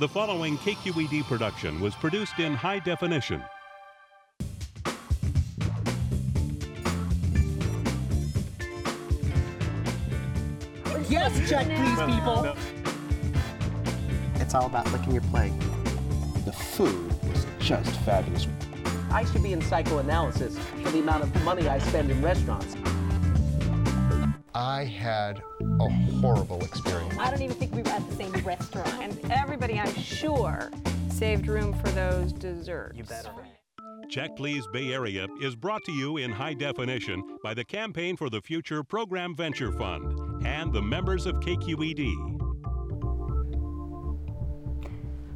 The following KQED production was produced in high definition. Yes, check please, people. It's all about licking your plate. The food was just fabulous. I should be in psychoanalysis for the amount of money I spend in restaurants. I had a horrible experience. I don't even think we were at the same restaurant. And everybody, I'm sure, saved room for those desserts. You better. Check Please Bay Area is brought to you in high definition by the Campaign for the Future Program Venture Fund and the members of KQED.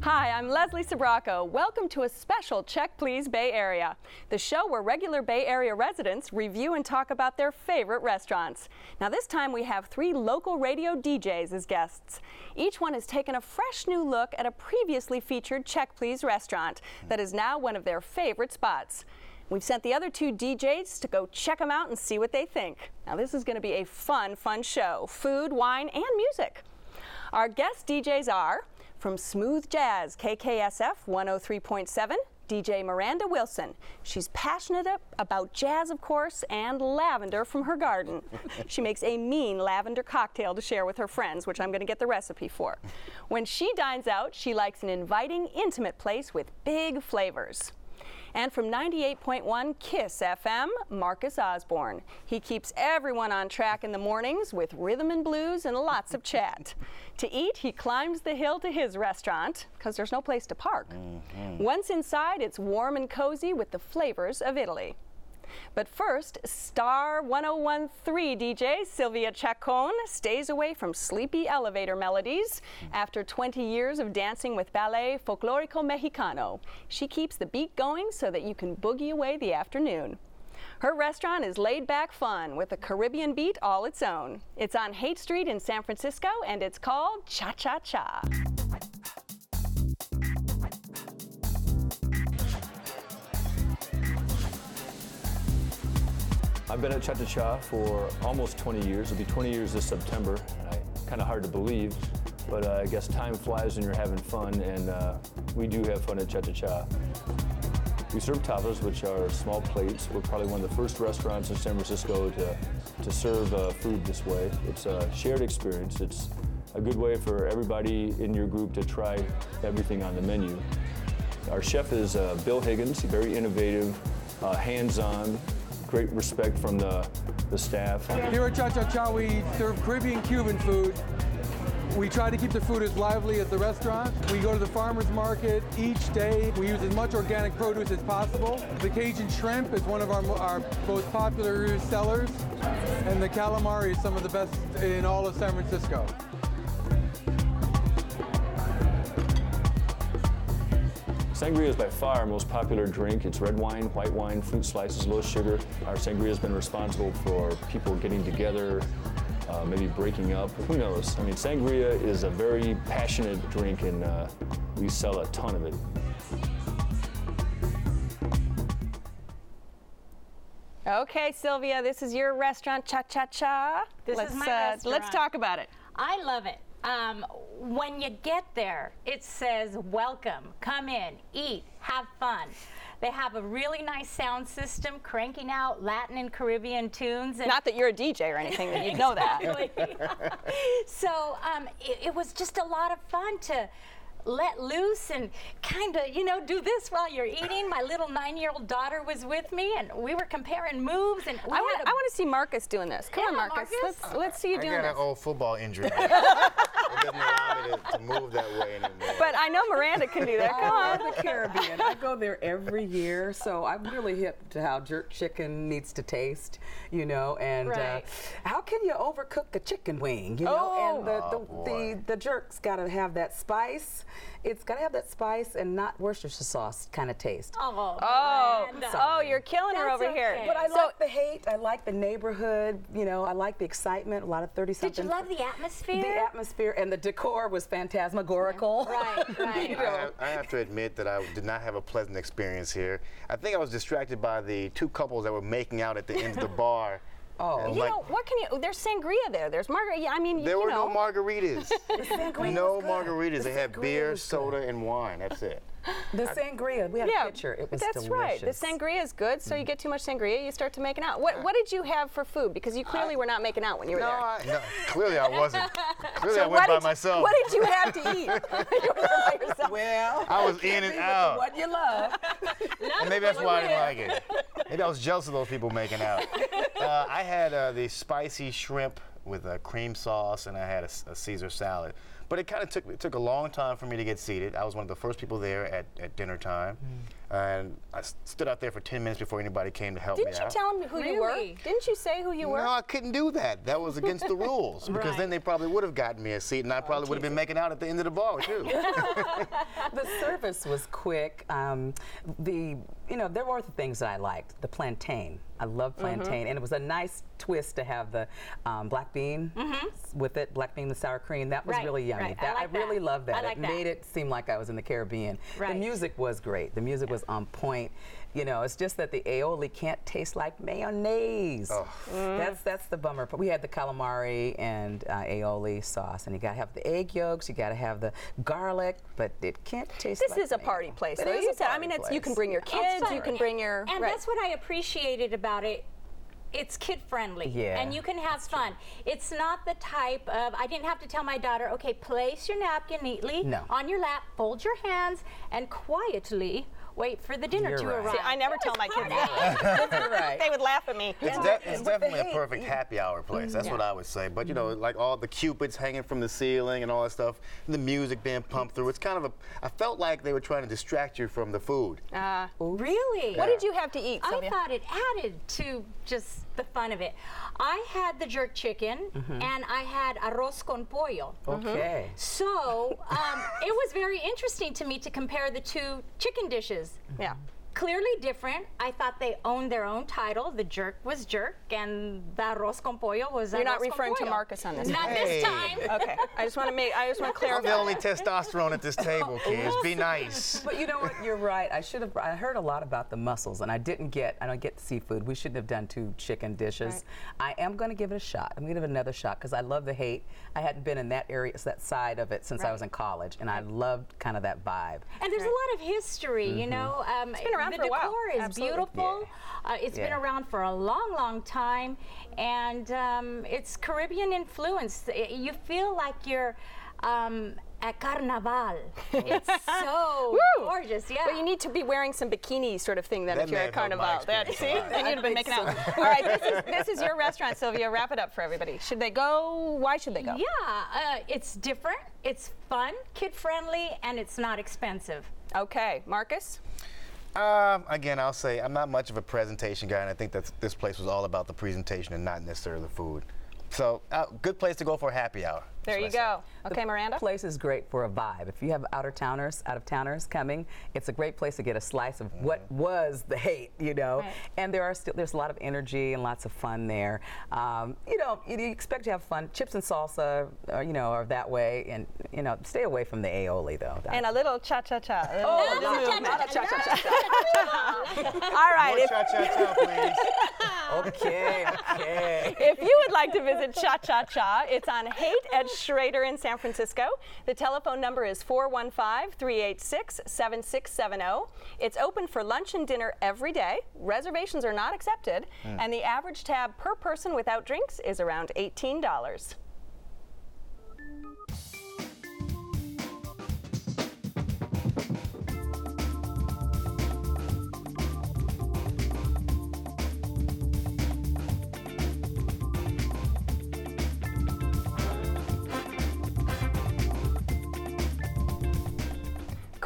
Hi, I'm Leslie Sbrocco. Welcome to a special Check Please Bay Area, the show where regular Bay Area residents review and talk about their favorite restaurants. Now, this time we have three local radio DJs as guests. Each one has taken a fresh new look at a previously featured Check Please restaurant that is now one of their favorite spots. We've sent the other two DJs to go check them out and see what they think. Now, this is going to be a fun, fun show food, wine, and music. Our guest DJs are from Smooth Jazz, KKSF 103.7, DJ Miranda Wilson. She's passionate about jazz, of course, and lavender from her garden. she makes a mean lavender cocktail to share with her friends, which I'm going to get the recipe for. When she dines out, she likes an inviting, intimate place with big flavors. And from 98.1 KISS FM, Marcus Osborne. He keeps everyone on track in the mornings with rhythm and blues and lots of chat. To eat, he climbs the hill to his restaurant because there's no place to park. Mm-hmm. Once inside, it's warm and cozy with the flavors of Italy. But first, Star 1013 DJ Sylvia Chacon stays away from sleepy elevator melodies. After 20 years of dancing with Ballet Folklorico Mexicano, she keeps the beat going so that you can boogie away the afternoon. Her restaurant is laid back fun with a Caribbean beat all its own. It's on Haight Street in San Francisco and it's called Cha Cha Cha. I've been at Cha Cha for almost 20 years. It'll be 20 years this September. Kind of hard to believe, but uh, I guess time flies when you're having fun, and uh, we do have fun at Cha Cha Cha. We serve tapas, which are small plates. We're probably one of the first restaurants in San Francisco to, to serve uh, food this way. It's a shared experience. It's a good way for everybody in your group to try everything on the menu. Our chef is uh, Bill Higgins, very innovative, uh, hands-on, great respect from the, the staff. Here at Cha Cha Cha, we serve Caribbean Cuban food. We try to keep the food as lively as the restaurant. We go to the farmer's market each day. We use as much organic produce as possible. The Cajun shrimp is one of our, our most popular sellers, and the calamari is some of the best in all of San Francisco. Sangria is by far our most popular drink. It's red wine, white wine, fruit slices, low sugar. Our sangria has been responsible for people getting together, uh, maybe breaking up. Who knows? I mean, sangria is a very passionate drink, and uh, we sell a ton of it. Okay, Sylvia, this is your restaurant, Cha Cha Cha. This let's, is my uh, restaurant. Let's talk about it. I love it. Um, when you get there, it says welcome, come in, eat, have fun. They have a really nice sound system cranking out Latin and Caribbean tunes. And Not that you're a DJ or anything, that you'd know that. So um, it, it was just a lot of fun to let loose and kind of, you know, do this while you're eating. My little nine-year-old daughter was with me, and we were comparing moves. And we I want, had I a- want to see Marcus doing this. Come on, Marcus. Marcus. Let's let's see you I doing got an old football injury. it doesn't allow me to, to move that way anymore. But I know Miranda can do that. Come I on. the Caribbean. I go there every year, so I'm really hip to how jerk chicken needs to taste, you know. And Right. uh, how can you overcook a chicken wing, you know? and the Oh, the, boy. the, the jerk's got to have that spice. It's got to have that spice and not Worcestershire sauce kind of taste. Oh, Oh, Miranda. oh, you're killing her That's over here. But I So- like the Haight. I like the neighborhood. You know, I like the excitement. A lot of thirty something. Did something. you love the atmosphere? The atmosphere and the decor was phantasmagorical. Right, right. You I know. have, I have to admit that I did not have a pleasant experience here. I think I was distracted by the two couples that were making out at the end of the bar Oh. And You like- know, what can you, oh, there's sangria there, there's margarita, yeah, I mean, there you were know. no margaritas. sangria no was good. margaritas. The They had beer, soda, and wine. That's it. The sangria, we had yeah, a picture. It was that's right. The sangria is good, so you get too much sangria, you start to making out. What What did you have for food? Because you clearly were not making out when you were No, there. I, no, clearly I wasn't. Clearly So I went by you- myself. What did you have to eat? you were there by yourself. Well, I was in and out. What you love. And maybe that's why I didn't like it. Maybe I was jealous of those people making out. Uh, I had uh, the spicy shrimp with a cream sauce, and I had a Caesar salad. But it kind of took it took a long time for me to get seated. I was one of the first people there at, at dinner time, and I stood out there for 10 minutes before anybody came to help Didn't me you out. tell them who you were? Didn't you say who you were? No, I couldn't do that. That was against the rules because then they probably would have gotten me a seat, and I probably would have been making out at the end of the bar too. the service was quick. Um, the you know there were the things that I liked. The plantain, I love plantain, and it was a nice twist to have the um, black bean s- with it, black bean with sour cream. That was Right, really yummy. right. I That, like that. really loved that. I like it that. made it seem like I was in the Caribbean. The Right. music was great. The music was on point. You know, it's just that the aioli can't taste like mayonnaise. That's that's the bummer. But we had the calamari and uh, aioli sauce, and you gotta have the egg yolks. You gotta have the garlic, but it can't taste. Like This like is a mayo. party place, It though. is You a said, I mean, it's you can bring your kids, you can bring your. And right. that's what I appreciated about it. It's kid friendly. Yeah, And you can have fun. It's not the type of, I didn't have to tell my daughter, okay, place your napkin neatly No. on your lap, fold your hands, and quietly wait for the dinner You're to right. arrive. See, I never It tell was my kids that. right. they would laugh at me. It's, de- it's definitely a perfect happy hour place. That's what I would say. But you know, like all the cupids hanging from the ceiling and all that stuff, the music being pumped through. It's kind of a. I felt like they were trying to distract you from the food. Uh, Really? what did you have to eat, I thought it added to just the fun of it. I had the jerk chicken and I had arroz con pollo. Okay. So um, it was very interesting to me to compare the two chicken dishes. yeah. Clearly different. I thought they owned their own title. The jerk was jerk, and the arroz con pollo was You're not arroz con referring to. Marcus on this. Not Hey. this time. Okay. I just want to make. I just want to I'm the only testosterone at this table, kids. Be nice. But you know what? You're right. I should have. I heard a lot about the mussels, and I didn't get. I don't get seafood. We shouldn't have done two chicken dishes. I am going to give it a shot. I'm going to give it another shot because I love the Haight. I hadn't been in that area, that side of it since I was in college, and I loved kind of that vibe. And there's a lot of history, you know. Um, been around the for a while. decor is Absolutely. beautiful. Uh, it's been around for a long, long time, and um, it's Caribbean influence. I- You feel like you're um, at Carnaval. It's so gorgeous, yeah. But you need to be wearing some bikini sort of thing then That if you're at have helped my Carnival. That, see, experience a lot. then you'd have been making out. All right, this is, this is your restaurant, Sylvia. Wrap it up for everybody. Should they go? Why should they go? yeah, uh, it's different, it's fun, kid friendly, and it's not expensive. Okay, Marcus. Um, again, I'll say I'm not much of a presentation guy, and I think that this place was all about the presentation and not necessarily the food. So, uh, good place to go for a happy hour. There you what I go. Okay, Miranda. place is great for a vibe. If you have outer towners, out of towners coming, it's a great place to get a slice of what was the Haight, you know. Right. And there are still there's a lot of energy and lots of fun there. Um, you know, you, you expect to have fun. Chips and salsa, uh, you know, are that way, and you know, stay away from the aioli though. And a little cha cha cha. Oh, A little no, move. not a All right. More cha-cha-cha, please. okay, okay. if you would like to visit Cha Cha Cha, it's on Haight at Shrader in San Francisco. The telephone number is 415 386 7670. It's open for lunch and dinner every day. Reservations are not accepted, and the average tab per person without drinks is around $18.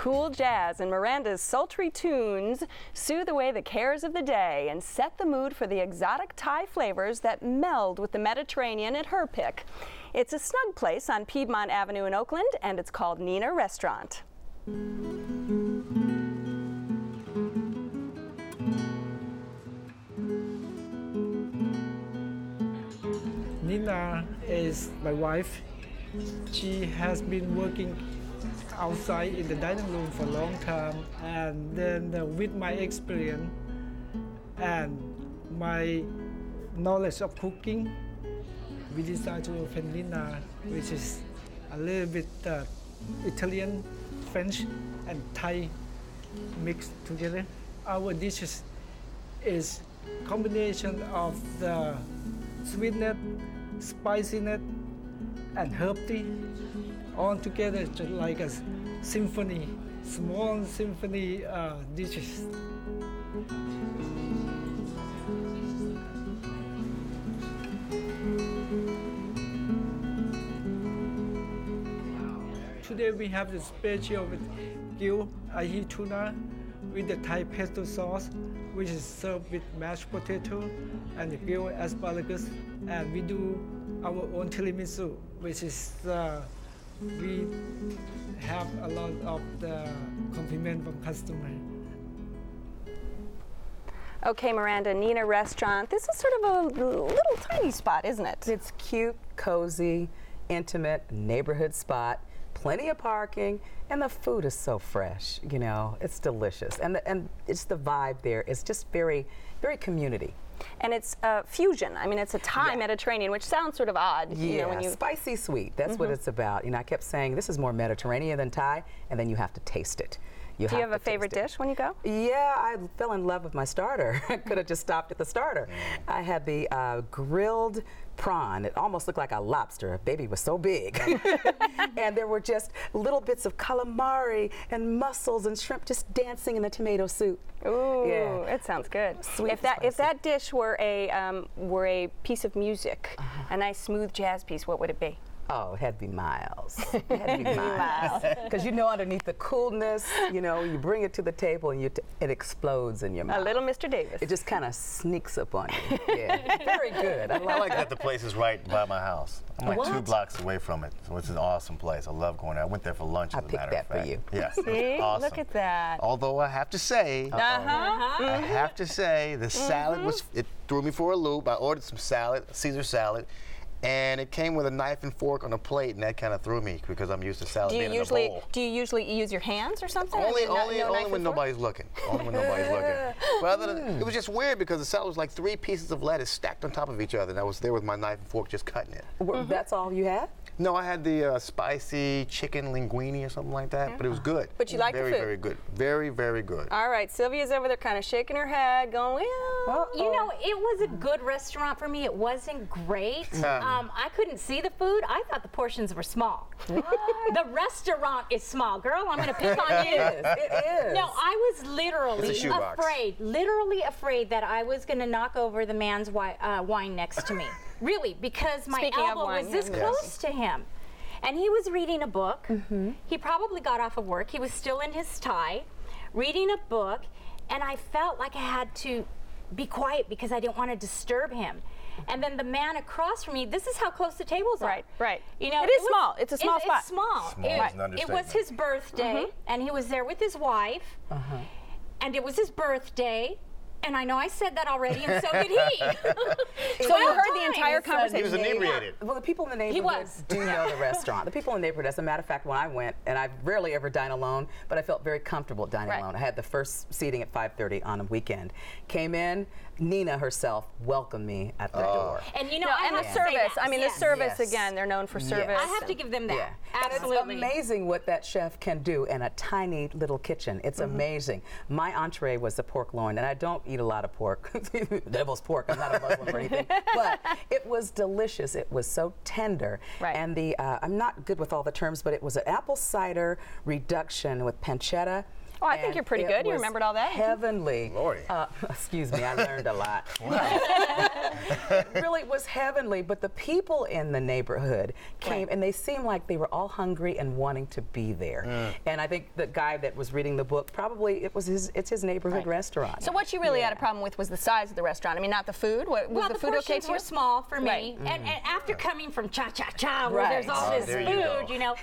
Cool jazz and Miranda's sultry tunes soothe away the cares of the day and set the mood for the exotic Thai flavors that meld with the Mediterranean at her pick. It's a snug place on Piedmont Avenue in Oakland, and it's called Ninna Restaurant. Nina is my wife. She has been working outside in the dining room for a long time, and then uh, with my experience and my knowledge of cooking, we decided to open Ninna, which is a little bit uh, Italian, French, and Thai mixed together. Our dishes is combination of the sweetness, spiciness, and herbty all together just like a symphony, small symphony uh, dishes. Today we have the special with gill ahi tuna with the Thai pesto sauce, which is served with mashed potato and gill asparagus. And we do our own tiramisu, which is uh, we have a lot of the compliment from customer. Okay, Miranda, Ninna Restaurant. This is sort of a little tiny spot, isn't it? It's cute, cozy, intimate neighborhood spot. Plenty of parking, and the food is so fresh. You know, it's delicious, and the, and it's the vibe there. It's just very, very community. And it's a fusion. I mean, it's a Thai Yeah. Mediterranean, which sounds sort of odd. Yeah, You know, when you spicy sweet. That's what Mhm. it's about. You know, I kept saying this is more Mediterranean than Thai, and then you have to taste it. do you have a favorite it. dish when you go? Yeah, I fell in love with my starter. I could have just stopped at the starter. I had the uh, grilled prawn. It almost looked like a lobster. Baby was so big. and there were just little bits of calamari and mussels and shrimp just dancing in the tomato soup. Ooh, Yeah. it sounds good. Sweet if that if that dish were a um, were a piece of music, Uh-huh. a nice smooth jazz piece, what would it be? Oh, it had to be miles. It had to be miles. Miles. Because you know, underneath the coolness, you know, you bring it to the table and you t- it explodes in your mouth. A little Mr. Davis. It just kind of sneaks up on you. Yeah, very good. I I like, like that the place is right by my house. I'm like two blocks away from it, so it's an awesome place. I love going there. I went there for lunch. I as a picked matter that of for fact. you. Yes, it was See, awesome. look at that. Although I have to say, Uh-huh. I have to say, the salad was Mm-hmm. it threw me for a loop. I ordered some salad, Caesar salad, and it came with a knife and fork on a plate, and that kind of threw me because I'm used to salad Do you being usually in a bowl. do you usually use your hands or something? I Only, mean, no- only, no only when nobody's looking. Only when nobody's looking. But other than, hmm. it was just weird because the salad was like three pieces of lettuce stacked on top of each other, and I was there with my knife and fork just cutting it. W- mm-hmm. That's all you had? No, I had the uh, spicy chicken linguine or something like that, but it was good. But you like the very, food? very very good. Very, very good. All right, Sylvia's over there kind of shaking her head, going, well, You know, it was a good restaurant for me. It wasn't great. Yeah. Um, I couldn't see the food. I thought the portions were small. the restaurant is small, girl. I'm going to pick on you. It is. It is. No, I was literally It's a afraid, literally afraid that I was going to knock over the man's wi- uh, wine next to me. Really, because my Speaking elbow wine, was this yes. close to him. And he was reading a book. Mm-hmm. He probably got off of work. He was still in his tie, reading a book, and I felt like I had to be quiet because I didn't want to disturb him. And then the man across from me, this is how close the tables are. Right, right. You know, It is was- small. It's a small spot. It's small. Small it, is it was his birthday, Mm-hmm. and he was there with his wife. Uh-huh. And it was his birthday. And I know I said that already, and so did he. So you Twelve heard the entire times. conversation. He was inebriated. Well, the people in the He neighborhood was. do know the restaurant. The people in the neighborhood, as a matter of fact, when I went, and I rarely ever dine alone, but I felt very comfortable dining Right. alone. I had the first seating at 5:30 on a weekend. Came in, Nina herself welcomed me at the door. And you know, No, I and the service. I mean, Yes. the service Yes. again. They're known for Yes. service. I have to give them that. Yeah. Absolutely. It's amazing what that chef can do in a tiny little kitchen. It's Mm-hmm. amazing. My entree was the pork loin, and I don't eat a lot of pork. Devil's pork. I'm not a Muslim or anything. But it was delicious. It was so tender. Right. And the uh, I'm not good with all the terms, but it was an apple cider reduction with pancetta. Oh, I think you're pretty good. You remembered all that. Heavenly. Lordy. Uh, excuse me, I learned a lot. it really was heavenly, but the people in the neighborhood came and they seemed like they were all hungry and wanting to be there. And I think the guy that was reading the book probably it was his it's his neighborhood restaurant. So what you really had a problem with was the size of the restaurant. I mean, not the food. What, was well, the, the, food okay portions to were small for me, Right. and, and after coming from Cha Cha Cha, where there's all Oh, this there you food, go. you, know.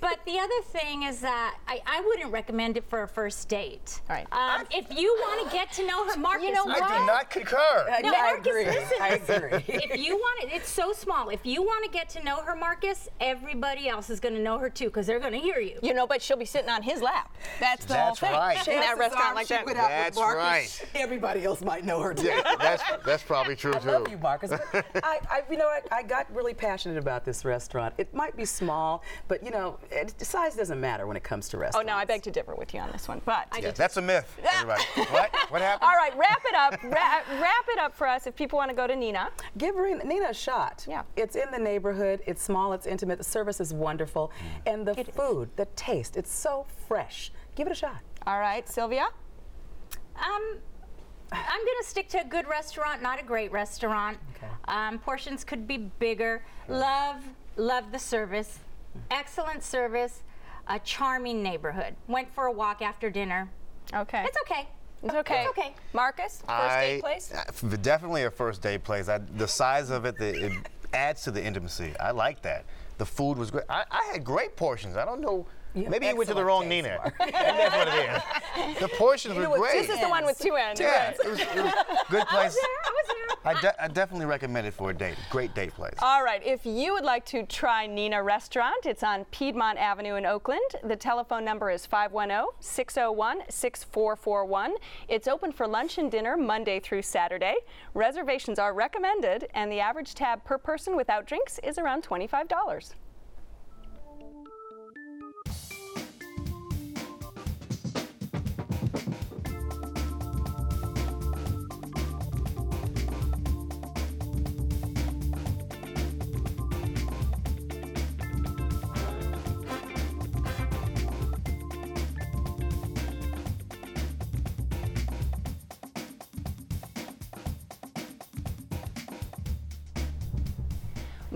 But the other thing is that I, I wouldn't recommend it for a first first date. All right. Um, if you want to get to know her, Marcus, You know I what? do not concur. No, I Marcus, agree. listen. I agree. if you want it, it's so small. If you want to get to know her, Marcus, everybody else is going to know her too because they're going to hear you. You know, but she'll be sitting on his lap. That's the That's whole thing. right. In that restaurant like she that. went out with That's Marcus, right. Everybody else might know her too. Yeah, that's that's probably true I too. love you, Marcus. I, I, you know, I, I got really passionate about this restaurant. It might be small, but you know, it, size doesn't matter when it comes to restaurants. Oh, no, I beg to differ with you on this one. But Yeah, that's a myth, everybody. what? What happened? all right, wrap it up. Ra- wrap it up for us if people want to go to Ninna. Give Rena- Ninna a shot. Yeah. It's in the neighborhood. It's small. It's intimate. The service is wonderful, Mm. and the food, the taste, it's so fresh. Give it a shot. All right, Sylvia. Um, I'm going to stick to a good restaurant, not a great restaurant. Okay. Um, portions could be bigger. Love, love the service. Excellent service. A charming neighborhood. Went for a walk after dinner. Okay. It's okay. It's okay. It's okay. Marcus, first I, date place? uh, definitely a first date place. I, the size of it, the, it adds to the intimacy. I like that. The food was great. I, I had great portions. I don't know. have Maybe you went to the wrong Ninna. Mark. That's what it is. The portions were great. This is the one with two ends. yeah, right. it was, it was a good place. I de- I definitely recommend it for a date. Great date place. All right, if you would like to try Ninna Restaurant, it's on Piedmont Avenue in Oakland. The telephone number is 510 601 6441. It's open for lunch and dinner Monday through Saturday. Reservations are recommended, and the average tab per person without drinks is around $25.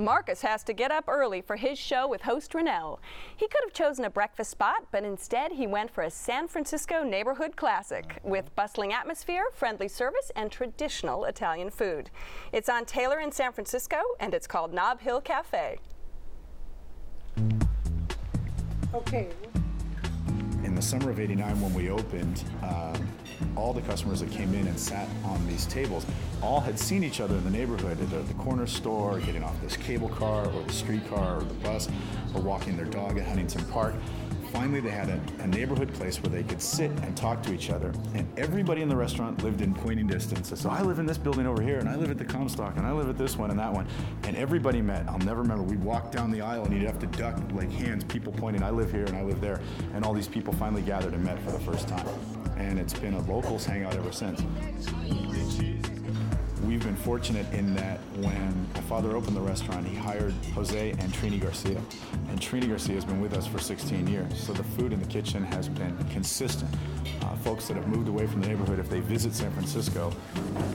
Marcus has to get up early for his show with host Renel. He could have chosen a breakfast spot, but instead he went for a San Francisco neighborhood classic with bustling atmosphere, friendly service, and traditional Italian food. It's on Taylor in San Francisco, and it's called Nob Hill Cafe. Okay. In the summer of 89, when we opened, um, all the customers that came in and sat on these tables all had seen each other in the neighborhood at the, corner store, getting off this cable car or the streetcar or the bus, or walking their dog at Huntington Park. Finally, they had a, a neighborhood place where they could sit and talk to each other. And everybody in the restaurant lived in pointing distance. So I live in this building over here, and I live at the Comstock, and I live at this one and that one. And everybody met. I'll never remember. We'd walk down the aisle, and you'd have to duck like hands, people pointing, I live here and I live there. And all these people finally gathered and met for the first time. And it's been a locals hangout ever since. We've been fortunate in that when my father opened the restaurant, he hired Jose and Trini Garcia. And Trini Garcia has been with us for 16 years. So the food in the kitchen has been consistent. Uh, folks that have moved away from the neighborhood, if they visit San Francisco,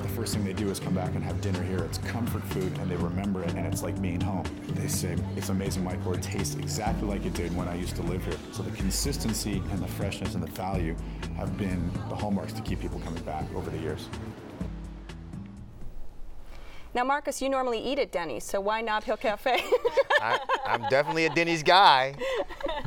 the first thing they do is come back and have dinner here. It's comfort food and they remember it and it's like being home. They say, it's amazing, Michael, it tastes exactly like it did when I used to live here. So the consistency and the freshness and the value have been the hallmarks to keep people coming back over the years. Now, Marcus, you normally eat at Denny's, so why Nob Hill Cafe? I, I'm definitely a Denny's guy,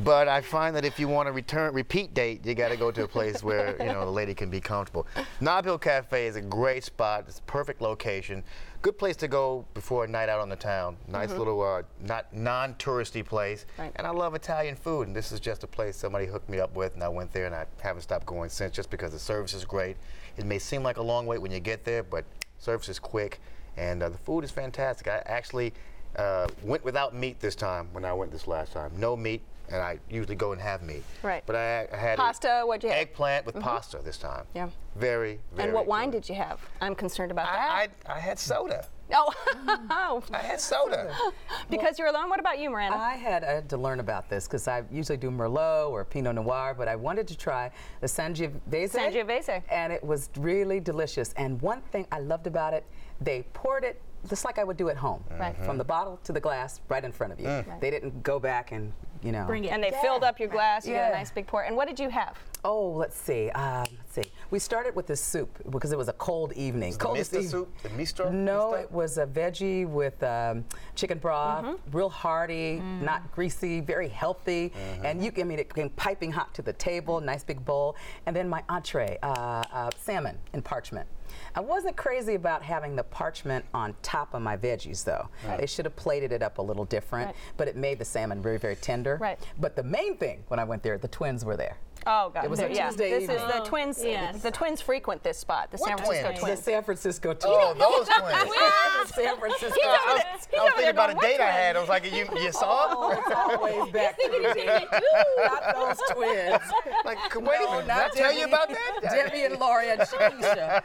but I find that if you want a return repeat date, you got to go to a place where you know the lady can be comfortable. Nob Hill Cafe is a great spot. It's a perfect location. Good place to go before a night out on the town. Nice Mhm. little, uh, not non-touristy place. Right. And I love Italian food, and this is just a place somebody hooked me up with, and I went there, and I haven't stopped going since, just because the service is great. It may seem like a long wait when you get there, but service is quick, and uh, the food is fantastic. I actually uh, went without meat this time when I went this last time. No meat, and I usually go and have meat. Right. But I, I had Pasta, what'd you have? eggplant with Mhm. pasta this time. Yeah. Very, very. and what wine did you have? I'm concerned about that. I, I had soda. Oh, I had soda. because you're alone. What about you, Miranda? I had, I had to learn about this because I usually do Merlot or Pinot Noir, but I wanted to try the Sangiovese. Sangiovese. And it was really delicious. And one thing I loved about it, they poured it just like I would do at home. Right. From the bottle to the glass right in front of you. Mm. Right. They didn't go back and, you know. Bring it. And they filled up your glass. You got Yeah. a nice big pour. And what did you have? Oh, let's see. Um, let's see. We started with the soup because it was a cold evening. The Coldest misto eve- soup, the misto. No, misto? it was a veggie with um, chicken broth, Mm-hmm. real hearty, not greasy, very healthy. Mm-hmm. And you, I mean, it came piping hot to the table, nice big bowl. And then my entree, uh, uh, salmon in parchment. I wasn't crazy about having the parchment on top of my veggies, though. They should have plated it up a little different, Right. but it made the salmon very, very tender. Right. But the main thing when I went there, the twins were there. Oh, God. It was a yeah. Tuesday This evening. is the twins. Oh, yes. The twins frequent this spot, the What San Francisco twins? twins. The San Francisco oh, twins. Oh, those twins. the San Francisco He's over there- twins. he's I was thinking there about a date "What I had. I was like, you, you saw? Oh, it's always back to the Debbie. Not those twins. like, wait a minute. Did I not tell you Debbie. about that? Debbie and Lori and Shakisha.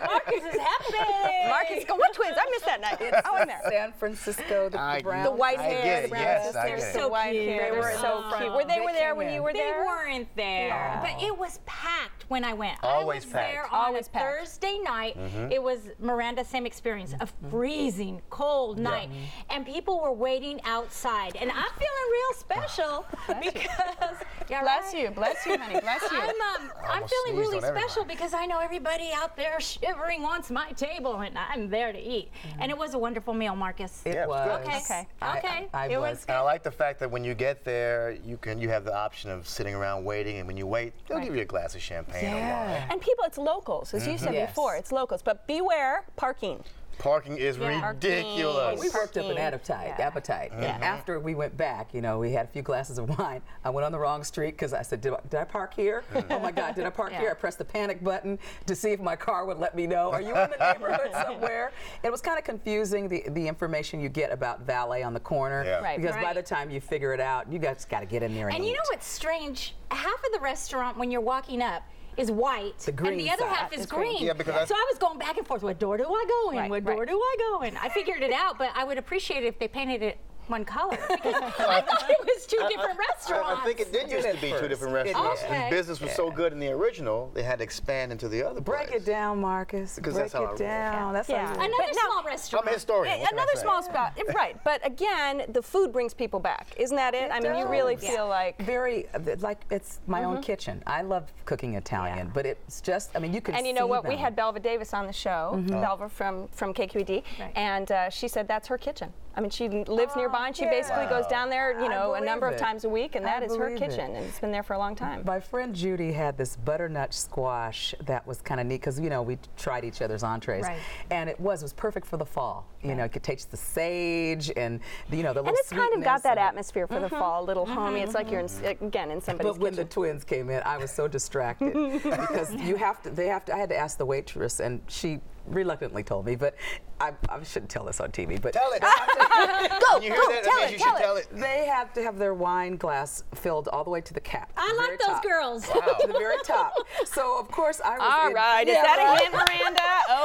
Marcus is happy. Marcus, go, what twins? I missed that night. oh, I'm there. San Francisco, the, I- the brown. The white I hair, get the it, brown yes, sisters, I get it. the So white cute. hair. They were so cute. Were they, They were there when you were there? They there? weren't there, but it was packed when I went. Always I was packed. there on Always a packed. Thursday night. Mm-hmm. It was Miranda, same experience, a freezing cold night, and people were waiting outside, and I'm feeling real special because yeah, Bless right? you, bless you, honey, bless you. I'm, um, I'm feeling really special because I know everybody out there shivering wants my table, and I'm there to eat. And it was a wonderful meal, Marcus. It Yeah, was was. good. Okay. Okay. I- Okay. I, I It was. was And I like the fact that when you get there, you can you have the option of sitting around waiting, and when you wait, they'll Right. give you a glass of champagne or wine. Yeah. And people, it's locals, as you mm-hmm. said Yes. before, it's locals. But beware parking. Parking is Yeah. ridiculous. We worked up an appetite. Yeah. Appetite. Mm-hmm. And after we went back, you know, we had a few glasses of wine. I went on the wrong street because I said, did I, did I park here? Mm-hmm. Oh my God, did I park Yeah. here? I pressed the panic button to see if my car would let me know. Are you in the neighborhood somewhere? It was kind of confusing the, the information you get about valet on the corner. Yeah. Right. Because by the time you figure it out, you guys got to get in there and, And you know what's strange? Half of the restaurant when you're walking up is white, The green and the other side half is is green. green. Yeah, because so I was going back and forth. What door do I go in? Right, what right. door do I go in? I figured it out, but I would appreciate it if they painted it one color because I thought it was two different restaurants. I, I think it did used to be at two first. different restaurants. did. And business was so good in the original, they had to expand into the other Break place. it down, Marcus. Because Break that's how I roll. it down. That's Yeah. how Another But now- small restaurant. I'm a historian. Yeah, what can I Another small spot, right? But again, the food brings people back, isn't that it? I mean, you really does. feel like. very uh, like it's my own kitchen. I love cooking Italian, Yeah. but it's just I mean you can And you know what? We had Belva Davis on the show, Belva from from KQED, and uh, she said that's her kitchen. I mean, she lives nearby, and she basically goes down there, you know, a number of times a week, and I that is her believe it. kitchen, and it's been there for a long time. My friend Judy had this butternut squash that was kind of neat because you know we tried each other's entrees, Right. and it was it was perfect for the fall. You know, it could taste the sage and the, you know the And it's kind of got that atmosphere for the mm-hmm. fall, a little homey. Mm-hmm. It's like you're in, mm-hmm. again in somebody's But when the twins came in, I was so distracted because you have to. They have to. I had to ask the waitress, and she reluctantly told me, but I, I shouldn't tell this on TV. But Tell it. go, When you hear go, that, tell it, you tell it. tell it. They have to have their wine glass filled all the way to the cap. I the like those top. girls. to the very top. So of course I was. All in, right, is that right. a hint, Miranda?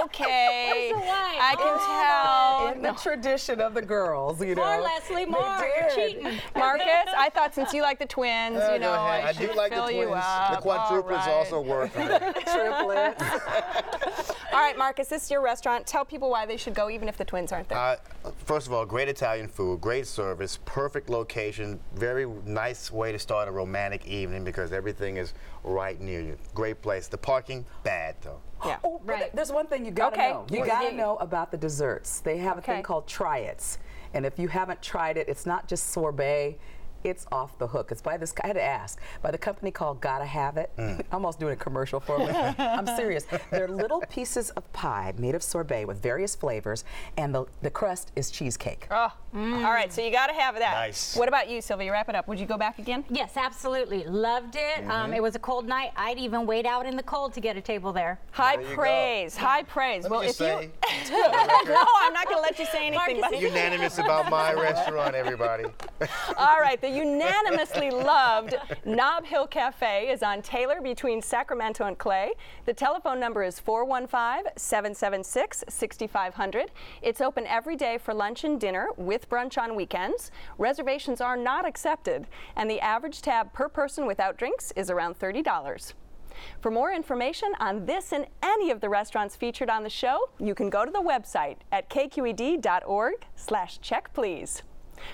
Okay, Where's the wine? I can tell. In the tradition of the girls, you know. More, Leslie, They more. You're did. cheating. Marcus, I thought since you like the twins, Uh, you know. I, I do like the fill you twins. The quadruplets All right. also work. for me. Triplets. All right, Marcus, this is your restaurant. Tell people why they should go, even if the twins aren't there. Uh, first of all, great Italian food, great service, perfect location, very nice way to start a romantic evening because everything is right near you. Great place. The parking, bad though. yeah. Oh, but Right. there's one thing you gotta Okay. know. You What? gotta know about the desserts. They have a Okay. thing called try-its, and if you haven't tried it, it's not just sorbet. It's off the hook. It's by this. I had to ask by the company called Gotta Have It. I'm Almost doing a commercial for me. I'm serious. They're little pieces of pie made of sorbet with various flavors, and the the crust is cheesecake. Oh, all right. So you got to have that. Nice. What about you, Sylvia? Wrap it up. Would you go back again? Yes, absolutely. Loved it. Um, it was a cold night. I'd even wait out in the cold to get a table there. High There you go. praise. High praise. Let well, me just if say, you no, I'm not going to let you say anything, Marcus, buddy. unanimous about my restaurant, everybody. All right, the unanimously loved Nob Hill Cafe is on Taylor between Sacramento and Clay. The telephone number is 415 776 6500. It's open every day for lunch and dinner with brunch on weekends. Reservations are not accepted, and the average tab per person without drinks is around $30. For more information on this and any of the restaurants featured on the show, you can go to the website at kqed.org slash check please.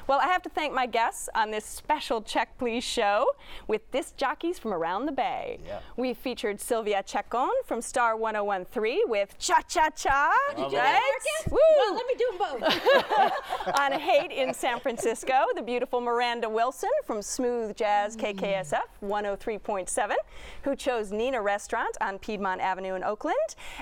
Well, I have to thank my guests on this special Check Please show with disc jockeys from around the Bay. Yeah. We featured Sylvia Chacon from Star 1013 with Cha Cha Cha. Did you right? it? Woo! Well, let me do them both. on a Haight in San Francisco, the beautiful Miranda Wilson from Smooth Jazz KKSF 103.7, who chose Ninna Restaurant on Piedmont Avenue in Oakland,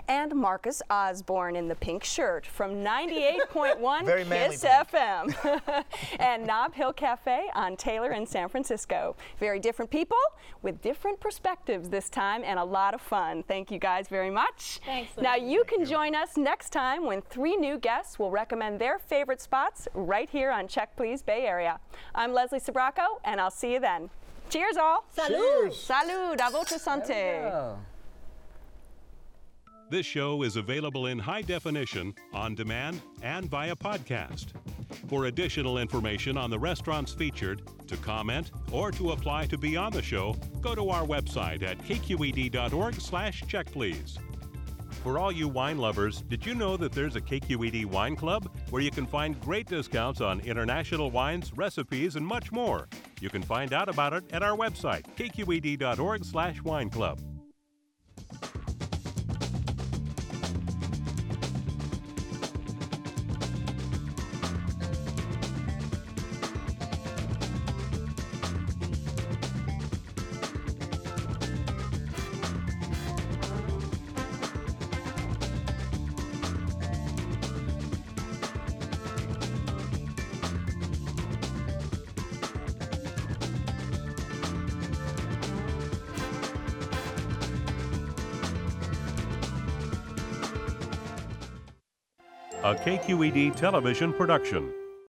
and Marcus Osborne in the pink shirt from 98.1 Very manly Kiss. FM, and Nob Hill Cafe on Taylor in San Francisco. Very different people with different perspectives this time and a lot of fun. Thank you guys very much. Thanks, Now Leslie. you can join us next time when three new guests will recommend their favorite spots right here on Check Please Bay Area. I'm Leslie Sbrocco, and I'll see you then. Cheers, all. Salud. Salud. À votre santé. This show is available in high definition, on demand, and via podcast. For additional information on the restaurants featured, to comment, or to apply to be on the show, go to our website at kqed.org slash checkplease. For all you wine lovers, did you know that there's a KQED Wine Club where you can find great discounts on international wines, recipes, and much more? You can find out about it at our website, kqed.org slash wine club. A KQED television production.